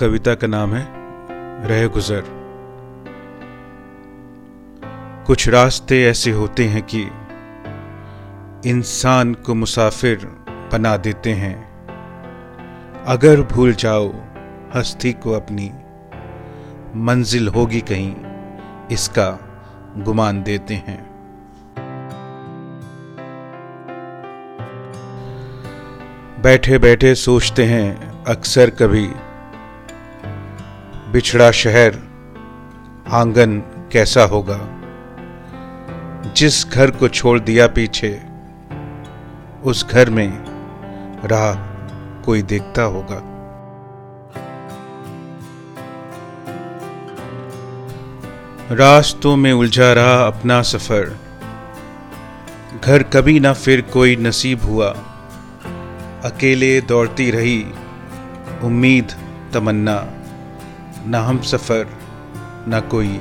कविता का नाम है, रह गुजर। कुछ रास्ते ऐसे होते हैं कि इंसान को मुसाफिर बना देते हैं। अगर भूल जाओ, हस्ती को अपनी मंजिल होगी कहीं, इसका गुमान देते हैं। बैठे बैठे सोचते हैं, अक्सर कभी बिछड़ा शहर, आँगन कैसा होगा? जिस घर को छोड़ दिया पीछे, उस घर में राह कोई देखता होगा। रास्तों में उलझा रहा अपना सफ़र। घर कभी ना फिर कोई नसीब हुआ। अकेले दौड़ती रही उम्मीद तमन्ना। न हम सफ़र, न कोई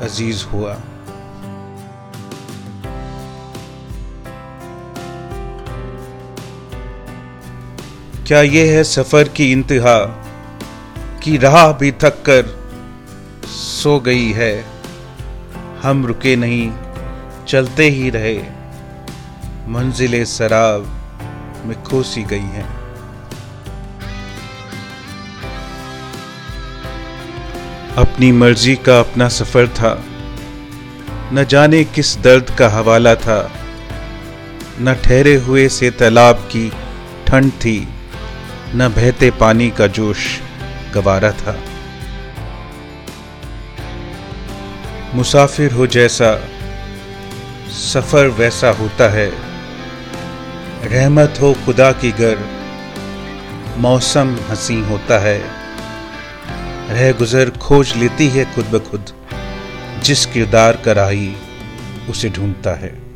अज़ीज़ हुआ। क्या ये है सफ़र की इंतहा, की राह भी थक कर सो गई है? हम रुके नहीं, चलते ही रहे, मंजिले शराब में खोसी गई हैं। अपनी मर्ज़ी का अपना सफ़र था। न जाने किस दर्द का हवाला था। न ठहरे हुए से तालाब की ठंड थी। न बहते पानी का जोश गवारा था। मुसाफिर हो जैसा, सफ़र वैसा होता है। रहमत हो खुदा की गर, मौसम हसी होता है। रह गुजर खोज लेती है खुद ब खुद। जिस किरदार का राही उसे ढूंढता है।